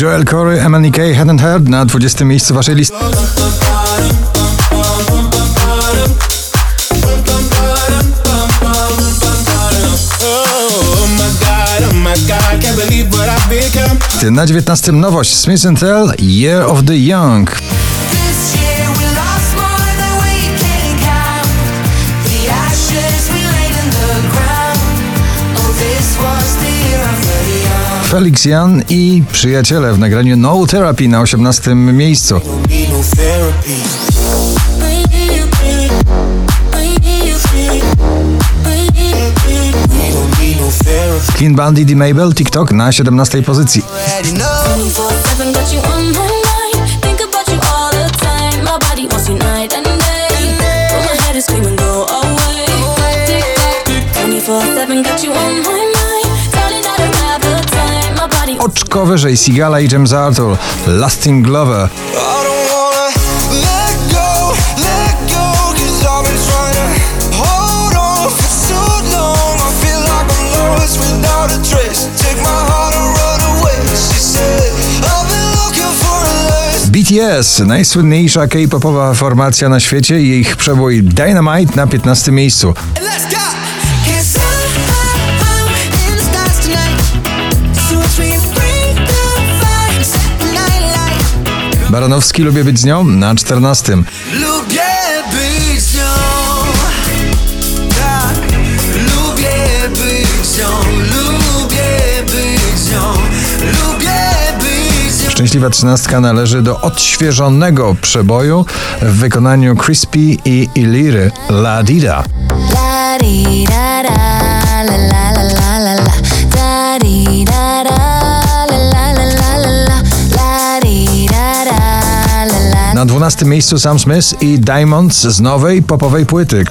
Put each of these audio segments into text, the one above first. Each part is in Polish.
Joel Corey, MNK, Head and Heard na 20 miejscu waszej listy. Na 19 nowość Smith Tell Year of the Young. Felix Jan i przyjaciele w nagraniu No Therapy na 18 miejscu. no no. Clean Bandit i Mabel TikTok na 17 pozycji. Already know. 24/7 got you on Oczko wyżej Sigala i James Arthur. Lasting Glover. BTS, najsłynniejsza K-popowa formacja na świecie i ich przebój Dynamite na 15 miejscu. Baranowski lubię być z nią na 14. Lubię być z nią. Tak, lubię być z nią. Lubię być z nią. Lubię być z nią. Szczęśliwa trzynastka należy do odświeżonego przeboju w wykonaniu Crispy i Iliry La Dida. La di da da, 12 miejscu Sam Smith i Diamonds z nowej popowej płyty.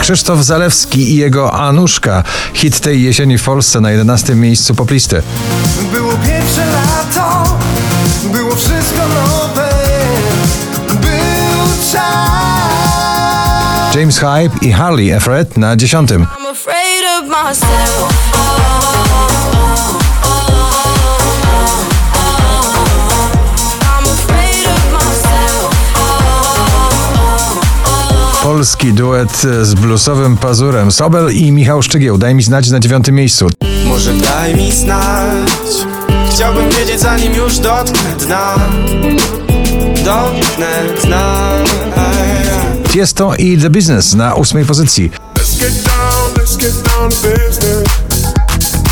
Krzysztof Zalewski i jego Anuszka. Hit tej jesieni w Polsce na 11 miejscu poplisty. Było pierwsze lato, było wszystko nowe. Był czas. James Hype i Harley Efred na 10. Myself. Polski duet z bluesowym pazurem. Sobel i Michał Szczygieł. Daj mi znać na 9 miejscu. Może daj mi znać Chciałbym wiedzieć zanim już dotknę dna Dotknę dna Tiesto i The Business na 8 pozycji. Let's get down, let's get down to business.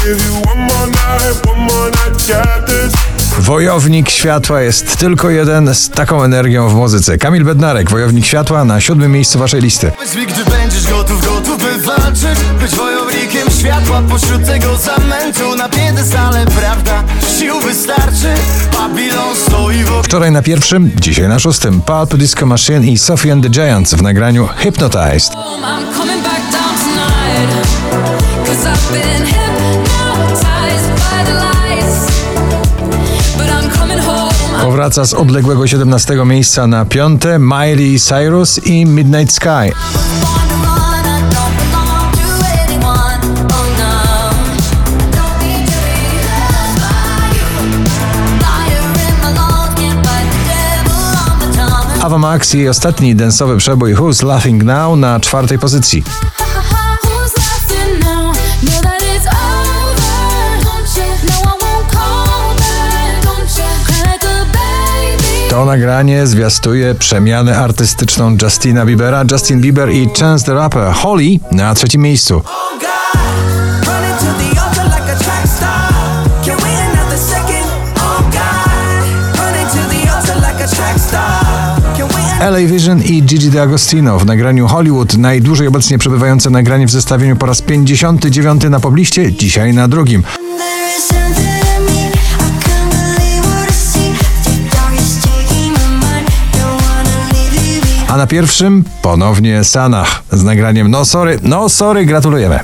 Give you one more night, one more night, got this. Wojownik Światła jest tylko jeden z taką energią w muzyce. Kamil Bednarek, Wojownik Światła na siódmym miejscu waszej listy. Gdy będziesz gotów, gotów by walczyć Być wojownikiem światła pośród tego zamętu Na piedestale, prawda, sił wystarczy Babilon stoi wokół Wczoraj na pierwszym, dzisiaj na szóstym. Pulp Disco Machine i Sophie and the Giants w nagraniu Hypnotized. Powraca z odległego 17 miejsca na piąte Miley Cyrus i Midnight Sky. Ava Max i ostatni densowy przebój Who's Laughing Now na czwartej pozycji. To nagranie zwiastuje przemianę artystyczną Justina Biebera, Justin Bieber i Chance the Rapper Holly na trzecim miejscu. LA Vision i Gigi D'Agostino w nagraniu Hollywood, najdłużej obecnie przebywające nagranie w zestawieniu po raz 59 na pobliście, dzisiaj na drugim. A na pierwszym ponownie Sanach z nagraniem No Sorry, No Sorry, gratulujemy.